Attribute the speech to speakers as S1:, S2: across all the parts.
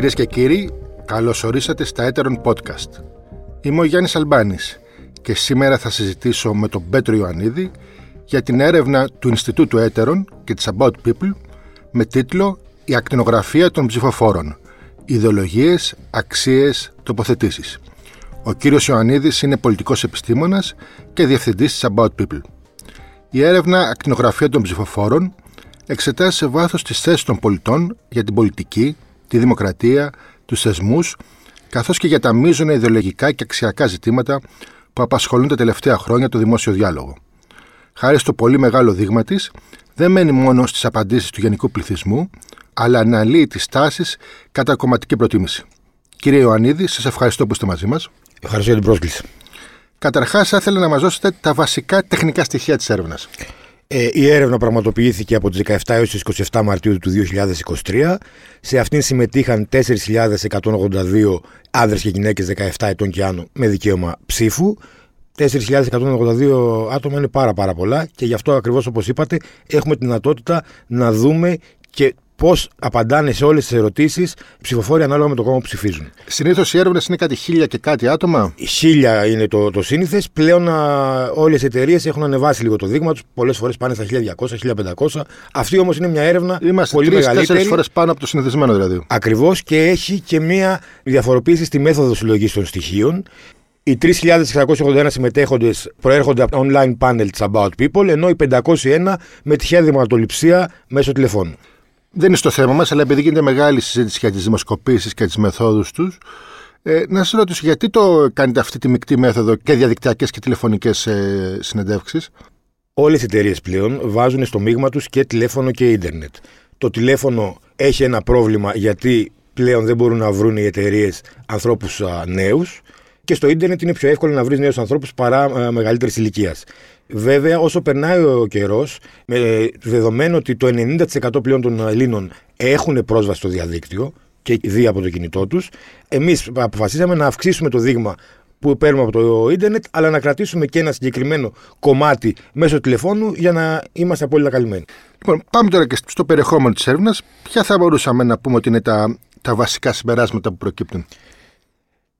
S1: Κυρίες και κύριοι, καλώς ορίσατε στα Έτερον Podcast. Είμαι ο Γιάννης Αλμπάνης και σήμερα θα συζητήσω με τον Πέτρο Ιωαννίδη για την έρευνα του Ινστιτούτου Έτερον και της About People με τίτλο «Η ακτινογραφία των ψηφοφόρων. Ιδεολογίες, αξίες, τοποθετήσεις». Ο κύριος Ιωαννίδης είναι πολιτικός επιστήμονας και διευθυντής της About People. Η έρευνα «Ακτινογραφία των ψηφοφόρων» εξετάζει σε βάθος τις θέσεις των πολιτών για την πολιτική, τη δημοκρατία, τους θεσμούς, καθώς και για τα μείζωνα ιδεολογικά και αξιακά ζητήματα που απασχολούν τα τελευταία χρόνια το δημόσιο διάλογο. Χάρη στο πολύ μεγάλο δείγμα της, δεν μένει μόνο στις απαντήσεις του γενικού πληθυσμού, αλλά αναλύει τις τάσεις κατά κομματική προτίμηση. Κύριε Ιωαννίδη, σας ευχαριστώ που είστε μαζί μας.
S2: Ευχαριστώ για την πρόσκληση.
S1: Καταρχάς, θα ήθελα να μας δώσετε τα βασικά τεχνικά στοιχεία της έρευνας.
S2: Ε, η έρευνα πραγματοποιήθηκε από τις 17 έως τις 27 Μαρτίου του 2023. Σε αυτήν συμμετείχαν 4.182 άνδρες και γυναίκες 17 ετών και άνω με δικαίωμα ψήφου. 4.182 άτομα είναι πάρα πάρα πολλά και γι' αυτό ακριβώς όπως είπατε έχουμε τη δυνατότητα να δούμε και πώς απαντάνε σε όλες τις ερωτήσεις ψηφοφόροι ανάλογα με το κόμμα που ψηφίζουν.
S1: Συνήθως οι έρευνες είναι κάτι χίλια και κάτι άτομα;
S2: Χίλια είναι το, το σύνηθες. Πλέον όλες οι εταιρείες έχουν ανεβάσει λίγο το δείγμα τους. Πολλές φορές πάνε στα 1200-1500. Αυτή όμως είναι μια έρευνα
S1: Είμαστε
S2: πολύ
S1: τρεις,
S2: μεγαλύτερη.
S1: Τέσσερις φορές πάνω από το συνηθισμένο δηλαδή.
S2: Ακριβώς και έχει και μια διαφοροποίηση στη μέθοδο συλλογής των στοιχείων. Οι 3.681 συμμετέχοντες προέρχονται από online panel τη About People, ενώ οι 501 με τυχαία δημοτοληψία μέσω τηλεφώνου.
S1: Δεν είναι στο θέμα μας, αλλά επειδή γίνεται μεγάλη συζήτηση για τις δημοσκοπήσεις και τις μεθόδους τους, ε, να σα ρωτήσω γιατί το κάνετε αυτή τη μεικτή μέθοδο και διαδικτυακές και τηλεφωνικές ε, συνεντεύξεις;
S2: Όλες οι εταιρείες πλέον βάζουν στο μείγμα τους και τηλέφωνο και ίντερνετ. Το τηλέφωνο έχει ένα πρόβλημα γιατί πλέον δεν μπορούν να βρουν οι εταιρείες ανθρώπους νέους. Και στο ίντερνετ είναι πιο εύκολο να βρεις νέους ανθρώπους παρά μεγαλύτερης ηλικίας. Βέβαια, όσο περνάει ο καιρός, με δεδομένο ότι το 90% πλέον των Ελλήνων έχουν πρόσβαση στο διαδίκτυο και δει από το κινητό τους, εμείς αποφασίσαμε να αυξήσουμε το δείγμα που παίρνουμε από το ίντερνετ, αλλά να κρατήσουμε και ένα συγκεκριμένο κομμάτι μέσω τηλεφώνου για να είμαστε απόλυτα καλυμμένοι.
S1: Λοιπόν, πάμε τώρα και στο περιεχόμενο της έρευνας. Ποια θα μπορούσαμε να πούμε ότι είναι τα, τα βασικά συμπεράσματα που προκύπτουν;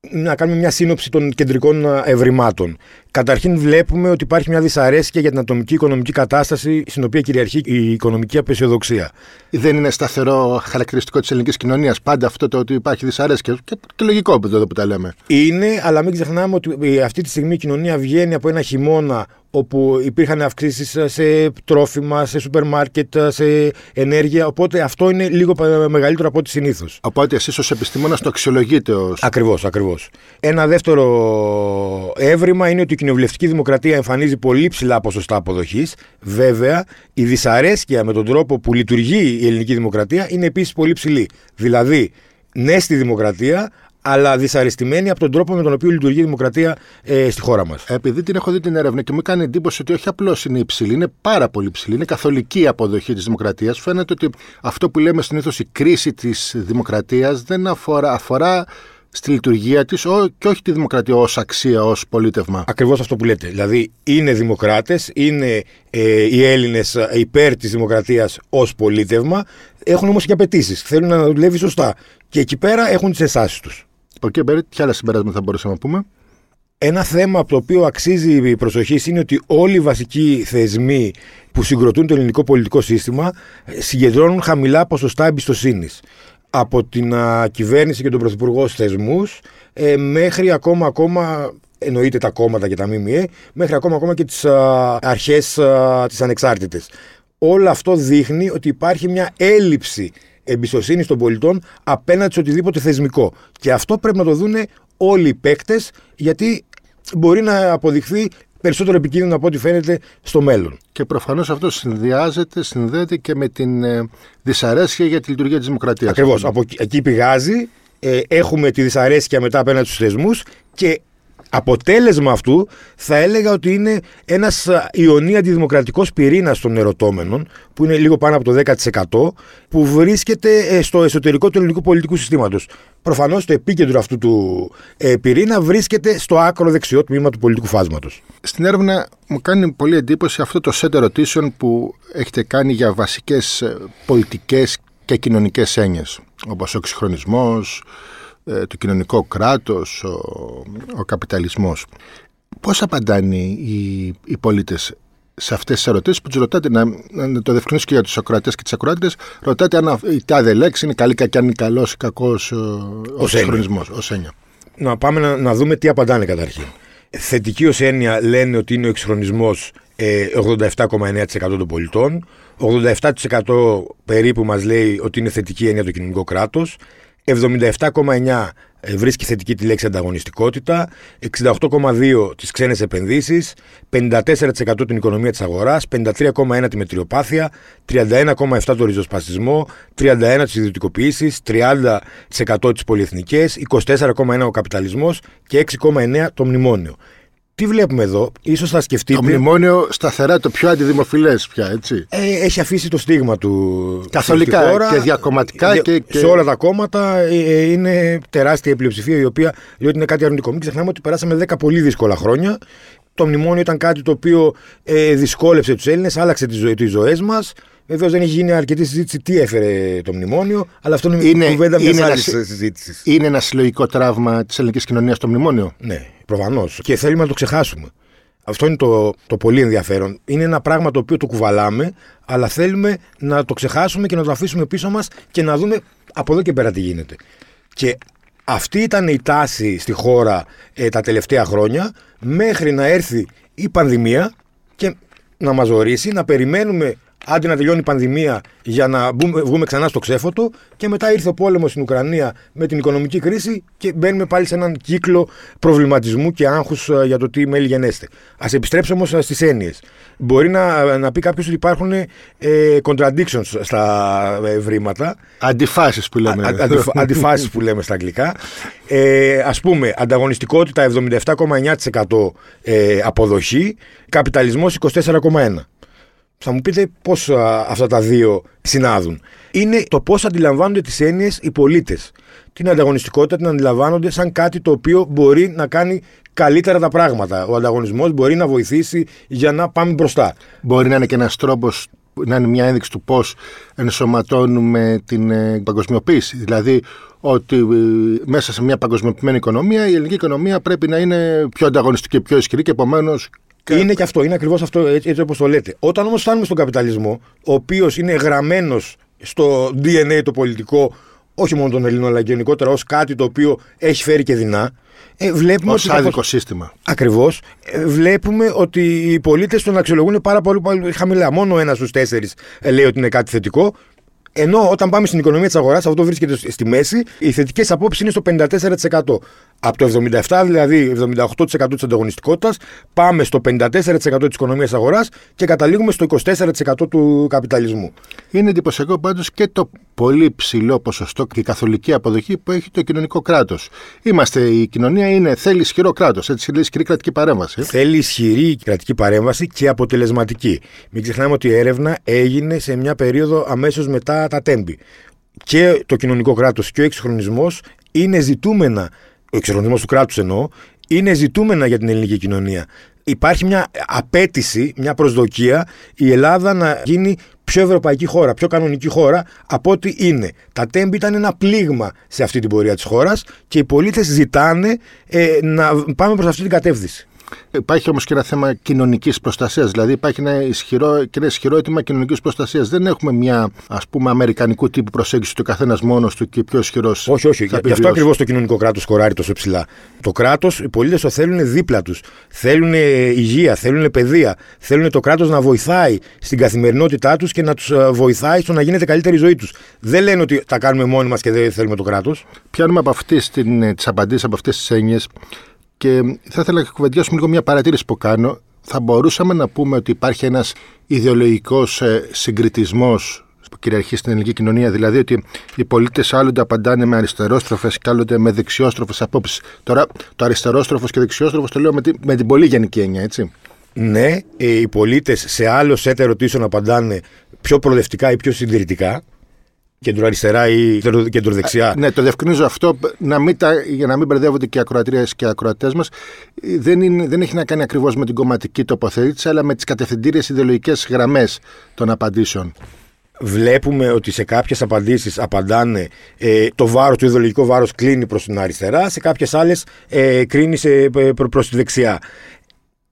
S2: Να κάνουμε μια σύνοψη των κεντρικών ευρημάτων. Καταρχήν, βλέπουμε ότι υπάρχει μια δυσαρέσκεια για την ατομική οικονομική κατάσταση στην οποία κυριαρχεί η οικονομική απεσιοδοξία.
S1: Δεν είναι σταθερό χαρακτηριστικό της ελληνικής κοινωνίας πάντα αυτό το ότι υπάρχει δυσαρέσκεια. Και, και λογικό εδώ που τα λέμε.
S2: Είναι, αλλά μην ξεχνάμε ότι αυτή τη στιγμή η κοινωνία βγαίνει από ένα χειμώνα όπου υπήρχαν αυξήσεις σε τρόφιμα, σε σούπερ μάρκετ, σε ενέργεια. Οπότε αυτό είναι λίγο μεγαλύτερο από ό,τι συνήθως.
S1: Οπότε εσείς ως επιστήμονας το αξιολογείτε ω.
S2: Ακριβώς, ακριβώς. Ένα δεύτερο έβριμα είναι ότι η κοινοβουλευτική δημοκρατία εμφανίζει πολύ ψηλά ποσοστά αποδοχής. Βέβαια, η δυσαρέσκεια με τον τρόπο που λειτουργεί η ελληνική δημοκρατία είναι επίσης πολύ ψηλή. Δηλαδή, ναι στη δημοκρατία, αλλά δυσαρεστημένη από τον τρόπο με τον οποίο λειτουργεί η δημοκρατία ε, στη χώρα μας.
S1: Επειδή την έχω δει την έρευνα και μου κάνει εντύπωση ότι όχι απλώς είναι υψηλή, είναι πάρα πολύ υψηλή, είναι καθολική η αποδοχή της δημοκρατίας. Φαίνεται ότι αυτό που λέμε συνήθως η κρίση της δημοκρατίας δεν αφορά, αφορά στη λειτουργία της και όχι τη δημοκρατία ως αξία, ως πολίτευμα.
S2: Ακριβώς αυτό που λέτε. Δηλαδή, είναι δημοκράτες, είναι ε, οι Έλληνες υπέρ της δημοκρατίας ως πολίτευμα, έχουν όμως και απαιτήσεις. Θέλουν να δουλεύει σωστά. Και εκεί πέρα έχουν τις ενστάσει τους.
S1: Από εκεί πέρα, ποια άλλα συμπεράσματα θα μπορούσαμε να πούμε;
S2: Ένα θέμα από το οποίο αξίζει η προσοχή είναι ότι όλοι οι βασικοί θεσμοί που συγκροτούν το ελληνικό πολιτικό σύστημα ε, συγκεντρώνουν χαμηλά ποσοστά εμπιστοσύνης από την α, κυβέρνηση και τον Πρωθυπουργό θεσμούς ε, μέχρι ακόμα, ακόμα εννοείται τα κόμματα και τα ΜΜΕ, μέχρι ακόμα, ακόμα και τις α, αρχές α, τις ανεξάρτητες. Όλο αυτό δείχνει ότι υπάρχει μια έλλειψη εμπιστοσύνη των πολιτών απέναντι σε οτιδήποτε θεσμικό. Και αυτό πρέπει να το δουν όλοι οι παίκτες, γιατί μπορεί να αποδειχθεί περισσότερο επικίνδυνο από ό,τι φαίνεται στο μέλλον.
S1: Και προφανώς αυτό συνδυάζεται, συνδέεται και με την ε, δυσαρέσκεια για τη λειτουργία της δημοκρατίας.
S2: Ακριβώς. Από εκεί πηγάζει. Ε, έχουμε τη δυσαρέσκεια μετά απέναντι στους θεσμούς και αποτέλεσμα αυτού θα έλεγα ότι είναι ένας ιονή αντιδημοκρατικός πυρήνας των ερωτώμενων, που είναι λίγο πάνω από το 10%, που βρίσκεται ε, στο εσωτερικό του ελληνικού πολιτικού συστήματος. Προφανώς το επίκεντρο αυτού του ε, πυρήνα βρίσκεται στο άκρο δεξιό τμήμα του πολιτικού φάσματος.
S1: Στην έρευνα μου κάνει πολύ εντύπωση αυτό το σετ ερωτήσεων που έχετε κάνει για βασικές πολιτικές και κοινωνικές έννοιες, όπως ο εξυγχρονισμός, ε, το κοινωνικό κράτος, ο, ο καπιταλισμός. Πώς απαντάνε οι, οι πολίτες σε αυτές τις ερωτήσεις που τους ρωτάτε, να, να το διευκρινίσω και για τους ακροατές και τις ακροάτριες, ρωτάτε αν η τάδε λέξη είναι καλή, κακή, αν είναι καλός ή κακός ο συγχρονισμός, ως έννοια.
S2: Να πάμε να, να δούμε τι απαντάνε καταρχήν. Θετική ως έννοια λένε ότι είναι ο εξυγχρονισμό 87,9% ε, των πολιτών. 87% περίπου μας λέει ότι είναι θετική έννοια το κοινωνικό κράτος. 77,9% ε, βρίσκει θετική τη λέξη ανταγωνιστικότητα, 68,2% τις ξένες επενδύσεις, 54% την οικονομία της αγοράς, 53,1% τη μετριοπάθεια, 31,7% το ριζοσπαστισμό, 31% τις ιδιωτικοποιήσεις, 30% τις πολυεθνικές, 24,1% ο καπιταλισμός και 6,9% το μνημόνιο. Τι βλέπουμε εδώ, ίσως θα σκεφτείτε.
S1: Το μνημόνιο σταθερά το πιο αντιδημοφιλές πια, έτσι.
S2: Ε, έχει αφήσει το στίγμα του.
S1: Καθολικά και διακομματικά. Και, και,
S2: Σε όλα τα κόμματα ε, ε, είναι τεράστια η πλειοψηφία η οποία λέει ότι είναι κάτι αρνητικό. Μην ξεχνάμε ότι περάσαμε 10 πολύ δύσκολα χρόνια. Το μνημόνιο ήταν κάτι το οποίο ε, δυσκόλεψε τους Έλληνες, άλλαξε τις ζωές μας. Βεβαίως δεν έχει γίνει αρκετή συζήτηση τι έφερε το μνημόνιο, αλλά αυτό είναι, είναι κουβέντα μιας άλλης συζήτησης.
S1: Είναι ένα συλλογικό τραύμα της ελληνικής κοινωνίας το μνημόνιο;
S2: Ναι, προφανώς. Και θέλουμε να το ξεχάσουμε. Αυτό είναι το, το πολύ ενδιαφέρον. Είναι ένα πράγμα το οποίο το κουβαλάμε, αλλά θέλουμε να το ξεχάσουμε και να το αφήσουμε πίσω μας και να δούμε από εδώ και πέρα τι γίνεται. Και αυτή ήταν η τάση στη χώρα ε, τα τελευταία χρόνια, μέχρι να έρθει η πανδημία και να μας ορίσει, να περιμένουμε Άντε να τελειώνει η πανδημία για να μπούμε, βγούμε ξανά στο ξέφωτο και μετά ήρθε ο πόλεμος στην Ουκρανία με την οικονομική κρίση και μπαίνουμε πάλι σε έναν κύκλο προβληματισμού και άγχους ε, για το τι μέλη γενέστε. Α επιστρέψουμε όμως στις έννοιες. Μπορεί να, να πει κάποιος ότι υπάρχουν ε, contradictions στα ευρήματα.
S1: Αντιφάσεις που λέμε. Α,
S2: αντιφάσεις που λέμε στα αγγλικά. Ε, Α πούμε, ανταγωνιστικότητα 77,9% ε, αποδοχή, καπιταλισμός 24,1%. Θα μου πείτε πώς αυτά τα δύο συνάδουν. Είναι το πώς αντιλαμβάνονται τις έννοιες οι πολίτες. Την ανταγωνιστικότητα την αντιλαμβάνονται σαν κάτι το οποίο μπορεί να κάνει καλύτερα τα πράγματα. Ο ανταγωνισμός μπορεί να βοηθήσει για να πάμε μπροστά.
S1: Μπορεί να είναι και ένας τρόπος να είναι μια ένδειξη του πώς ενσωματώνουμε την ε, παγκοσμιοποίηση. Δηλαδή ότι ε, μέσα σε μια παγκοσμιοποιημένη οικονομία η ελληνική οικονομία πρέπει να είναι πιο ανταγωνιστική, πιο ισχυρή και επομένως
S2: είναι και αυτό, είναι ακριβώς αυτό έτσι, έτσι όπως το λέτε. Όταν όμως φτάνουμε στον καπιταλισμό, ο οποίος είναι γραμμένος στο DNA το πολιτικό, όχι μόνο των Ελλήνων, αλλά και γενικότερα ως κάτι το οποίο έχει φέρει και δεινά.
S1: Ε, βλέπουμε ως άδικο σύστημα.
S2: Ακριβώς. Ε, βλέπουμε ότι οι πολίτες τον αξιολογούν πάρα πολύ, πολύ χαμηλά. Μόνο ένας στους τέσσερις ε, λέει ότι είναι κάτι θετικό ενώ όταν πάμε στην οικονομία της αγοράς, αυτό βρίσκεται στη μέση, οι θετικές απόψεις είναι στο 54%. Από το 77, δηλαδή 78% της ανταγωνιστικότητας, πάμε στο 54% της οικονομίας αγοράς και καταλήγουμε στο 24% του καπιταλισμού.
S1: Είναι εντυπωσιακό πάντως και το πολύ ψηλό ποσοστό και η καθολική αποδοχή που έχει το κοινωνικό κράτος. Είμαστε, η κοινωνία είναι, θέλει ισχυρό κράτος, έτσι θέλει ισχυρή κρατική παρέμβαση.
S2: Θέλει ισχυρή κρατική παρέμβαση και αποτελεσματική. Μην ξεχνάμε ότι η έρευνα έγινε σε μια περίοδο αμέσως μετά τα τέμπη. Και το κοινωνικό κράτος και ο εξυγχρονισμός είναι ζητούμενα ο εξυγχρονισμός του κράτους εννοώ, είναι ζητούμενα για την ελληνική κοινωνία. Υπάρχει μια απέτηση, μια προσδοκία η Ελλάδα να γίνει πιο ευρωπαϊκή χώρα, πιο κανονική χώρα από ό,τι είναι. Τα τέμπη ήταν ένα πλήγμα σε αυτή την πορεία της χώρας και οι πολίτες ζητάνε ε, να πάμε προς αυτή την κατεύθυνση.
S1: Υπάρχει όμως και ένα θέμα κοινωνικής προστασίας. Δηλαδή υπάρχει ένα ισχυρό, και ένα ισχυρό αίτημα κοινωνικής προστασίας. Δεν έχουμε μια ας πούμε αμερικανικού τύπου προσέγγιση του καθένας μόνος του και πιο ισχυρός.
S2: Όχι, όχι. Γι' αυτό ακριβώς το κοινωνικό κράτος κοράρει τόσο ψηλά. Το κράτος, οι πολίτες το θέλουν δίπλα τους. Θέλουν υγεία, θέλουν παιδεία. Θέλουν το κράτος να βοηθάει στην καθημερινότητά τους και να τους ε, βοηθάει στο να γίνεται καλύτερη η ζωή τους. Δεν λένε ότι τα κάνουμε μόνοι μας και δεν θέλουμε το κράτος.
S1: Πιάνουμε από αυτέ τις απαντήσεις, από αυτές τις έννοιες και θα ήθελα να κουβεντιάσουμε λίγο μια παρατήρηση που κάνω. Θα μπορούσαμε να πούμε ότι υπάρχει ένας ιδεολογικός ε, συγκριτισμός που κυριαρχεί στην ελληνική κοινωνία, δηλαδή ότι οι πολίτες άλλοτε απαντάνε με αριστερόστροφες και άλλοτε με δεξιόστροφες απόψεις. Τώρα, το αριστερόστροφος και δεξιόστροφος το λέω με, τη, με την πολύ γενική έννοια, έτσι.
S2: Ναι, ε, οι πολίτες σε άλλο σετ ερωτήσεων απαντάνε πιο προοδευτικά ή πιο συντηρητικά κεντροαριστερά ή κεντροδεξιά.
S1: Ναι, το διευκρινίζω αυτό να μην τα, για να μην μπερδεύονται και οι ακροατρίες και οι ακροατές μας. Δεν, δεν έχει να κάνει ακριβώς με την κομματική τοποθέτηση, αλλά με τις κατευθυντήριες ιδεολογικές γραμμές των απαντήσεων.
S2: βλέπουμε ότι σε κάποιες απαντήσεις απαντάνε ε, το βάρος, το ιδεολογικό βάρος κλείνει προς την αριστερά, σε κάποιες άλλες ε, κρίνει προς τη δεξιά.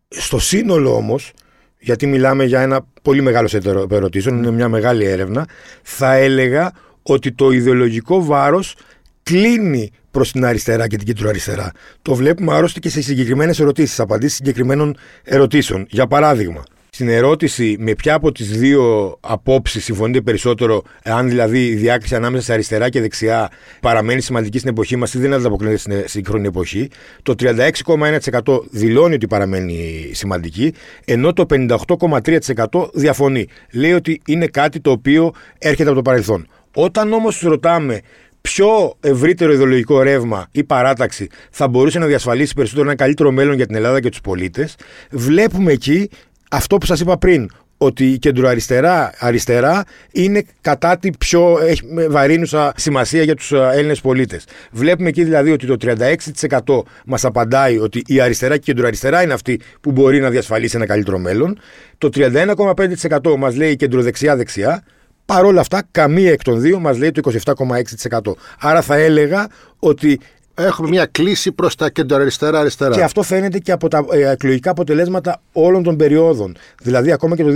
S2: Στο σύνολο όμως, γιατί μιλάμε για ένα πολύ μεγάλο σετ ερωτήσεων, είναι μια μεγάλη έρευνα, θα έλεγα ότι το ιδεολογικό βάρος κλείνει προς την αριστερά και την κεντροαριστερά. Το βλέπουμε άρρωστο και σε συγκεκριμένες ερωτήσεις, απαντήσεις συγκεκριμένων ερωτήσεων. Για παράδειγμα, στην ερώτηση με ποια από τις δύο απόψεις συμφωνείτε περισσότερο, αν δηλαδή η διάκριση ανάμεσα σε αριστερά και δεξιά παραμένει σημαντική στην εποχή μας ή δεν ανταποκρίνεται στην σύγχρονη εποχή, το 36,1% δηλώνει ότι παραμένει σημαντική, ενώ το 58,3% διαφωνεί. Λέει ότι είναι κάτι το οποίο έρχεται από το παρελθόν. Όταν όμως τους ρωτάμε ποιο ευρύτερο ιδεολογικό ρεύμα ή παράταξη θα μπορούσε να διασφαλίσει περισσότερο ένα καλύτερο μέλλον για την Ελλάδα και τους πολίτες, βλέπουμε εκεί αυτό που σας είπα πριν, ότι η κεντροαριστερά αριστερά είναι κατά τη πιο έχει βαρύνουσα σημασία για τους Έλληνες πολίτες. Βλέπουμε εκεί δηλαδή ότι το 36% μας απαντάει ότι η αριστερά και η κεντροαριστερά είναι αυτή που μπορεί να διασφαλίσει ένα καλύτερο μέλλον. Το 31,5% μας λέει η κεντροδεξιά-δεξιά. Παρ' όλα αυτά, καμία εκ των δύο μας λέει το 27,6%. Άρα θα έλεγα ότι
S1: Έχουμε μια κλίση προς τα κεντροαριστερά-αριστερά.
S2: Και αυτό φαίνεται και από τα ε, εκλογικά αποτελέσματα όλων των περιόδων. Δηλαδή, ακόμα και το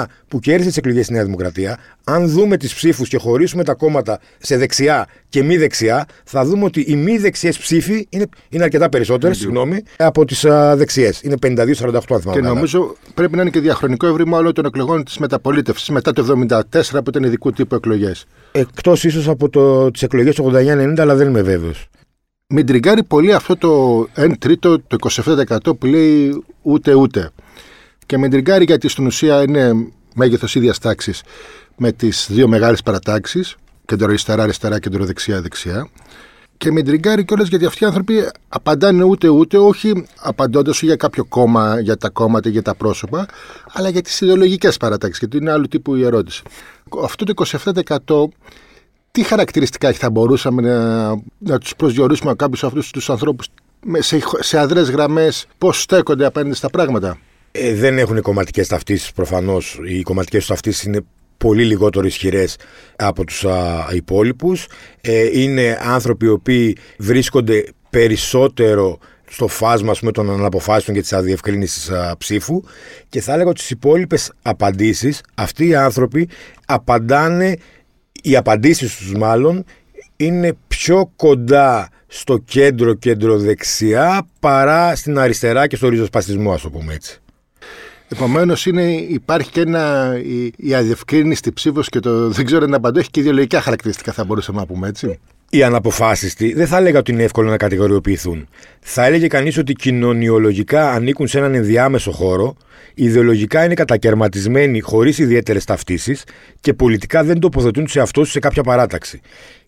S2: 2019 που κέρδισε τις εκλογές στη Νέα Δημοκρατία, αν δούμε τις ψήφους και χωρίσουμε τα κόμματα σε δεξιά και μη δεξιά, θα δούμε ότι οι μη δεξιές ψήφοι είναι, είναι αρκετά περισσότερες από τις δεξιές. Είναι 52-48 αν θυμάμαι.
S1: Και νομίζω πρέπει να είναι και διαχρονικό ευρήμα όλων των εκλογών της μεταπολίτευσης μετά το 1974 που ήταν ειδικού τύπου εκλογές.
S2: Εκτός ίσως από τις εκλογές του 89-90, αλλά δεν είμαι βέβαιος
S1: με τριγκάρει πολύ αυτό το 1 τρίτο, το 27% που λέει ούτε ούτε. Και με τριγκάρει γιατί στην ουσία είναι μέγεθος ίδιας τάξης με τις δύο μεγάλες παρατάξεις, κεντροαριστερά-αριστερά, κεντροδεξιά-δεξιά. Και με τριγκάρει κιόλας γιατί αυτοί οι άνθρωποι απαντάνε ούτε ούτε, όχι απαντώντας για κάποιο κόμμα, για τα κόμματα, για τα πρόσωπα, αλλά για τις ιδεολογικές παρατάξεις. Γιατί είναι άλλου τύπου η ερώτηση. Αυτό το 27% τι χαρακτηριστικά θα μπορούσαμε να, να τους προσδιορίσουμε κάποιους αυτούς τους ανθρώπους σε, σε αδρές γραμμές; Πώς στέκονται απέναντι στα πράγματα;
S2: Ε, δεν έχουν κομματικές ταυτίσεις προφανώς. Οι κομματικές ταυτίσεις είναι πολύ λιγότερο ισχυρές από τους υπόλοιπους. Ε, είναι άνθρωποι οι οποίοι βρίσκονται περισσότερο στο φάσμα πούμε, των αναποφάσεων και της αδιευκρίνησης ψήφου και θα έλεγα ότι στις υπόλοιπες απαντήσεις αυτοί οι άνθρωποι απαντάνε οι απαντήσεις τους μάλλον είναι πιο κοντά στο κέντρο κέντρο δεξιά παρά στην αριστερά και στο ριζοσπαστισμό ας το πούμε έτσι.
S1: Επομένως, υπάρχει και ένα, η, η αδιευκρίνηστη ψήφος και το δεν ξέρω να παντού έχει και ιδεολογικά χαρακτηριστικά, θα μπορούσαμε να πούμε έτσι.
S2: Οι αναποφάσιστοι δεν θα έλεγα ότι είναι εύκολο να κατηγοριοποιηθούν. Θα έλεγε κανείς ότι κοινωνιολογικά ανήκουν σε έναν ενδιάμεσο χώρο, ιδεολογικά είναι κατακαιρματισμένοι χωρίς ιδιαίτερες ταυτίσεις και πολιτικά δεν τοποθετούν σε αυτό σε κάποια παράταξη.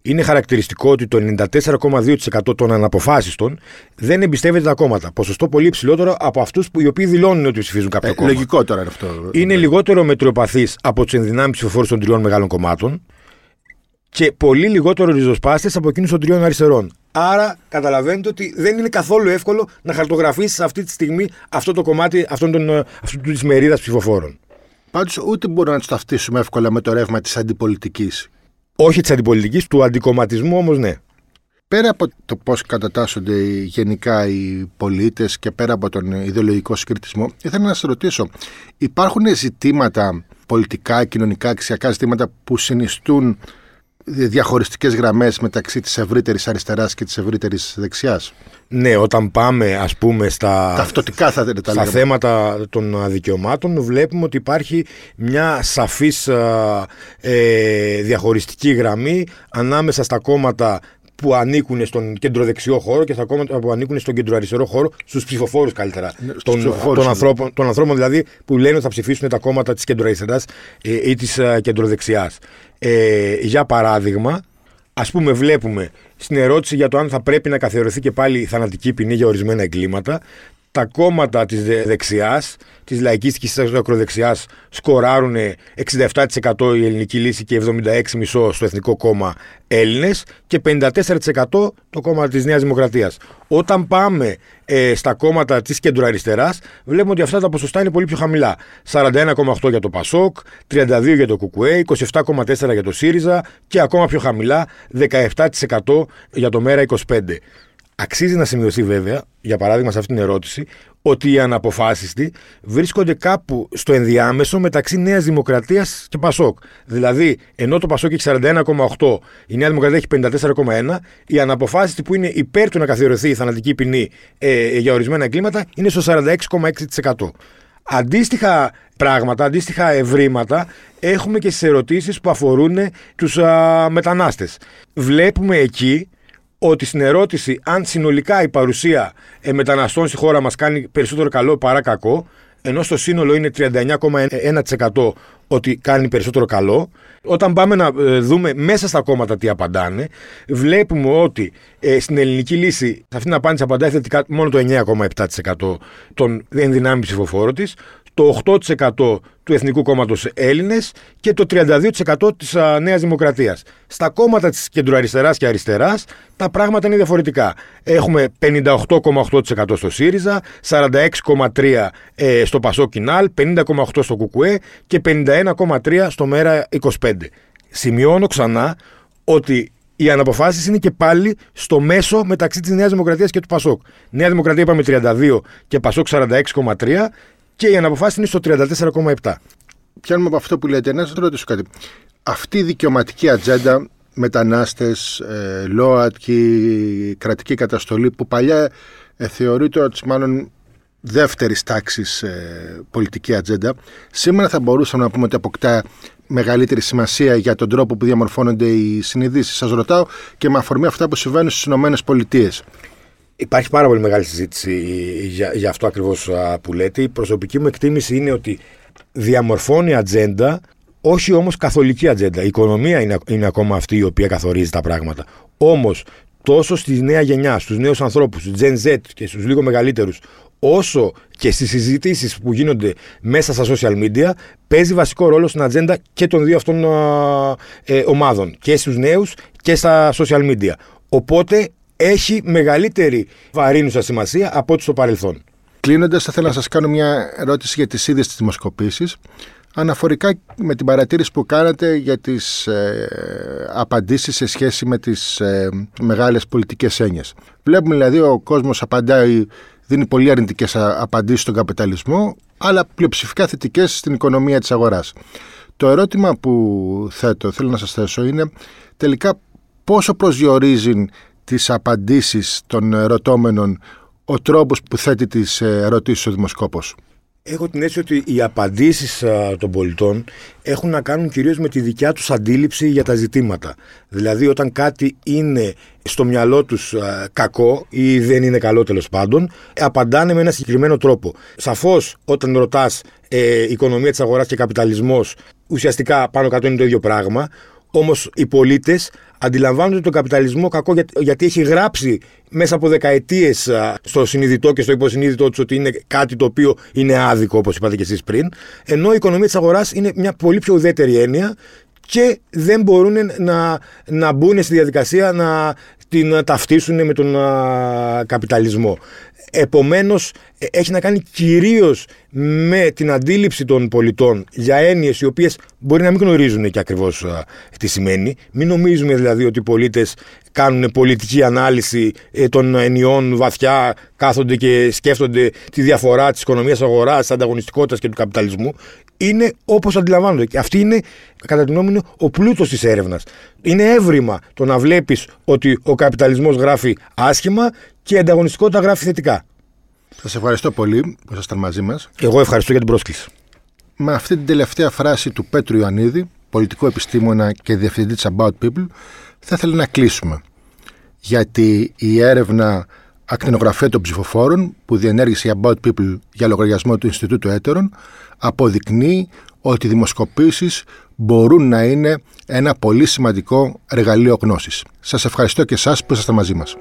S2: Είναι χαρακτηριστικό ότι το 94,2% των αναποφάσιστων δεν εμπιστεύεται τα κόμματα. Ποσοστό πολύ υψηλότερο από αυτούς οι οποίοι δηλώνουν ότι ψηφίζουν κάποιο ε, κόμμα.
S1: Λογικό τώρα είναι αυτό.
S2: Είναι λιγότερο μετριοπαθής από τους ενδυνάμει ψηφοφόρους των τριών μεγάλων κομμάτων και πολύ λιγότερο ριζοσπάστες από εκείνους των τριών αριστερών. Άρα καταλαβαίνετε ότι δεν είναι καθόλου εύκολο να χαρτογραφήσεις αυτή τη στιγμή αυτό το κομμάτι της μερίδας ψηφοφόρων.
S1: Πάντως ούτε μπορούμε να του ταυτίσουμε εύκολα με το ρεύμα της αντιπολιτικής.
S2: Όχι της αντιπολιτικής, του αντικομματισμού όμως ναι.
S1: Πέρα από το πώς κατατάσσονται γενικά οι πολίτες και πέρα από τον ιδεολογικό συγκριτισμό, ήθελα να σα ρωτήσω, υπάρχουν ζητήματα πολιτικά, κοινωνικά, αξιακά ζητήματα που συνιστούν διαχωριστικές γραμμές μεταξύ της ευρύτερης αριστεράς και της ευρύτερης δεξιάς.
S2: Ναι, όταν πάμε ας πούμε στα,
S1: Ταυτοτικά θα τα
S2: στα θέματα των δικαιωμάτων βλέπουμε ότι υπάρχει μια σαφής ε, διαχωριστική γραμμή ανάμεσα στα κόμματα που ανήκουν στον κεντροδεξιό χώρο και στα κόμματα που ανήκουν στον κεντροαριστερό χώρο, στους ψηφοφόρους καλύτερα. Ναι, των, των, ναι. ανθρώπων, των ανθρώπων δηλαδή που λένε ότι θα ψηφίσουν τα κόμματα της κεντροαριστεράς ε, ή της κεντροδεξιάς. Ε, για παράδειγμα, ας πούμε, βλέπουμε στην ερώτηση για το αν θα πρέπει να καθιερωθεί και πάλι θανατική ποινή για ορισμένα εγκλήματα, τα κόμματα της δεξιάς, της λαϊκής και της ακροδεξιάς σκοράρουν 67% η ελληνική λύση και 76,5% στο Εθνικό Κόμμα Έλληνες και 54% το κόμμα της Νέας Δημοκρατίας. Όταν πάμε ε, στα κόμματα της κεντροαριστεράς βλέπουμε ότι αυτά τα ποσοστά είναι πολύ πιο χαμηλά. 41,8% για το Πασόκ, 32% για το Κουκουέ, 27,4% για το ΣΥΡΙΖΑ και ακόμα πιο χαμηλά 17% για το ΜΕΡΑ 25%. Αξίζει να σημειωθεί βέβαια, για παράδειγμα σε αυτή την ερώτηση, ότι οι αναποφάσιστοι βρίσκονται κάπου στο ενδιάμεσο μεταξύ Νέας Δημοκρατίας και Πασόκ. Δηλαδή, ενώ το Πασόκ έχει 41,8, η Νέα Δημοκρατία έχει 54,1, οι αναποφάσιστοι που είναι υπέρ του να καθιερωθεί η θανατική ποινή ε, για ορισμένα εγκλήματα είναι στο 46,6%. Αντίστοιχα πράγματα, αντίστοιχα ευρήματα έχουμε και στις ερωτήσεις που αφορούν τους μετανάστες. Βλέπουμε εκεί ότι στην ερώτηση αν συνολικά η παρουσία ε, μεταναστών στη χώρα μας κάνει περισσότερο καλό παρά κακό, ενώ στο σύνολο είναι 39,1% ότι κάνει περισσότερο καλό. Όταν πάμε να ε, δούμε μέσα στα κόμματα τι απαντάνε, βλέπουμε ότι ε, στην ελληνική λύση, σε αυτήν την απάντηση απαντάει θετικά μόνο το 9,7% των ενδυνάμει ψηφοφόρων της το 8% του Εθνικού Κόμματος Έλληνες και το 32% της Νέας Δημοκρατίας. Στα κόμματα της κεντροαριστεράς και αριστεράς τα πράγματα είναι διαφορετικά. Έχουμε 58,8% στο ΣΥΡΙΖΑ, 46,3% ε, στο Πασό Κινάλ, 50,8% στο ΚΚΕ και 51,3% στο ΜΕΡΑ 25. Σημειώνω ξανά ότι οι αναποφάσεις είναι και πάλι στο μέσο μεταξύ της Νέας Δημοκρατίας και του Πασόκ. Νέα Δημοκρατία είπαμε 32 και Πασόκ 46,3 και η αναποφάση είναι στο 34,7.
S1: Πιάνουμε από αυτό που λέτε. Να σας ρωτήσω κάτι. Αυτή η δικαιωματική ατζέντα μετανάστες, ε, ΛΟΑΤ και η κρατική καταστολή που παλιά ε, θεωρείται ότι μάλλον δεύτερης τάξης ε, πολιτική ατζέντα, σήμερα θα μπορούσαμε να πούμε ότι αποκτά μεγαλύτερη σημασία για τον τρόπο που διαμορφώνονται οι συνειδήσεις. Σας ρωτάω και με αφορμή αυτά που συμβαίνουν στις ΗΠΑ.
S2: Υπάρχει πάρα πολύ μεγάλη συζήτηση για, για αυτό ακριβώς που λέτε. Η προσωπική μου εκτίμηση είναι ότι διαμορφώνει ατζέντα, όχι όμως καθολική ατζέντα. Η οικονομία είναι, είναι ακόμα αυτή η οποία καθορίζει τα πράγματα. Όμως, τόσο στη νέα γενιά, στους νέους ανθρώπους, στους Gen Z και στους λίγο μεγαλύτερους, όσο και στις συζητήσεις που γίνονται μέσα στα social media, παίζει βασικό ρόλο στην ατζέντα και των δύο αυτών ε, ομάδων. Και στους νέους και στα social media. Οπότε έχει μεγαλύτερη βαρύνουσα σημασία από ό,τι στο παρελθόν.
S1: Κλείνοντας, θα ήθελα να σας κάνω μια ερώτηση για τις ίδιε τι δημοσκοπήσεις. Αναφορικά με την παρατήρηση που κάνατε για τις ε, απαντήσεις σε σχέση με τις ε, μεγάλες πολιτικές έννοιες. Βλέπουμε δηλαδή ο κόσμος απαντάει, δίνει πολύ αρνητικές απαντήσεις στον καπιταλισμό, αλλά πλειοψηφικά θετικές στην οικονομία της αγοράς. Το ερώτημα που θέτω, θέλω να σας θέσω, είναι τελικά πόσο προσδιορίζει τις απαντήσεις των ερωτώμενων ο τρόπος που θέτει τις ερωτήσεις ο δημοσκόπος.
S2: Έχω την αίσθηση ότι οι απαντήσεις των πολιτών έχουν να κάνουν κυρίως με τη δικιά τους αντίληψη για τα ζητήματα. Δηλαδή όταν κάτι είναι στο μυαλό τους κακό ή δεν είναι καλό τέλος πάντων, απαντάνε με ένα συγκεκριμένο τρόπο. Σαφώς όταν ρωτάς ε, οικονομία της αγοράς και καπιταλισμός, ουσιαστικά πάνω κάτω είναι το ίδιο πράγμα. Όμως οι πολίτες αντιλαμβάνονται τον καπιταλισμό κακό γιατί έχει γράψει μέσα από δεκαετίες στο συνειδητό και στο υποσυνείδητό τους ότι είναι κάτι το οποίο είναι άδικο, όπως είπατε και εσείς πριν. Ενώ η οικονομία της αγοράς είναι μια πολύ πιο ουδέτερη έννοια και δεν μπορούν να, να μπουν στη διαδικασία να την ταυτίσουν με τον καπιταλισμό. Επομένως ε, έχει να κάνει κυρίως με την αντίληψη των πολιτών για έννοιες οι οποίες μπορεί να μην γνωρίζουν και ακριβώς τι σημαίνει. Μην νομίζουμε δηλαδή ότι οι πολίτες κάνουν πολιτική ανάλυση ε, των ενιών βαθιά, κάθονται και σκέφτονται τη διαφορά της οικονομίας αγοράς, της ανταγωνιστικότητας και του καπιταλισμού. Είναι όπως αντιλαμβάνονται. Και αυτή είναι, κατά την γνώμη μου, ο πλούτος της έρευνας. Είναι έβριμα το να βλέπεις ότι ο καπιταλισμός γράφει άσχημα και η ανταγωνιστικότητα γράφει θετικά.
S1: Σας ευχαριστώ πολύ που ήσασταν μαζί μας.
S2: Εγώ ευχαριστώ για την πρόσκληση.
S1: Με αυτή την τελευταία φράση του Πέτρου Ιωαννίδη, πολιτικό επιστήμονα και διευθυντή της About People, θα ήθελα να κλείσουμε. Γιατί η έρευνα ακτινογραφία των ψηφοφόρων που διενέργησε η About People για λογαριασμό του Ινστιτούτου Έτερων αποδεικνύει ότι οι δημοσκοπήσεις μπορούν να είναι ένα πολύ σημαντικό εργαλείο γνώσης. Σας ευχαριστώ και εσάς που ήσασταν μαζί μας.